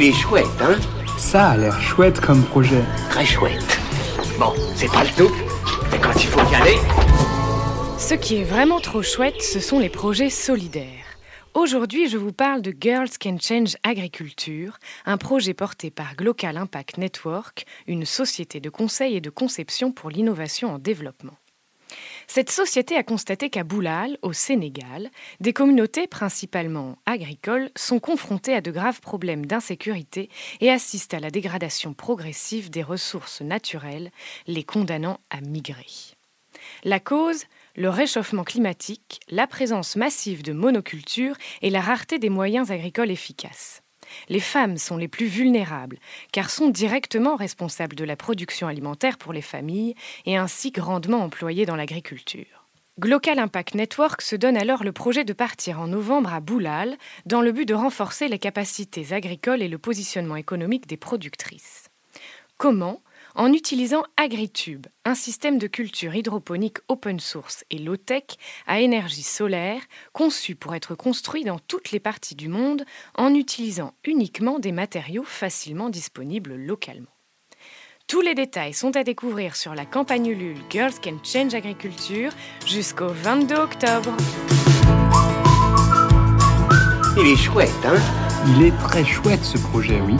Il est chouette, hein Ça a l'air chouette comme projet. Très chouette. Bon, c'est pas le tout, mais quand il faut y aller... Ce qui est vraiment trop chouette, ce sont les projets solidaires. Aujourd'hui, je vous parle de Girls Can Change Agriculture, un projet porté par Global Impact Network, une société de conseil et de conception pour l'innovation en développement. Cette société a constaté qu'à Boulal, au Sénégal, des communautés principalement agricoles sont confrontées à de graves problèmes d'insécurité et assistent à la dégradation progressive des ressources naturelles, les condamnant à migrer. La cause le réchauffement climatique, la présence massive de monocultures et la rareté des moyens agricoles efficaces. Les femmes sont les plus vulnérables, car sont directement responsables de la production alimentaire pour les familles et ainsi grandement employées dans l'agriculture. Global Impact Network se donne alors le projet de partir en novembre à Boulal dans le but de renforcer les capacités agricoles et le positionnement économique des productrices. Comment en utilisant AgriTube, un système de culture hydroponique open source et low-tech à énergie solaire, conçu pour être construit dans toutes les parties du monde en utilisant uniquement des matériaux facilement disponibles localement. Tous les détails sont à découvrir sur la campagne Ulule Girls Can Change Agriculture jusqu'au 22 octobre. Il est chouette, hein? Il est très chouette ce projet, oui.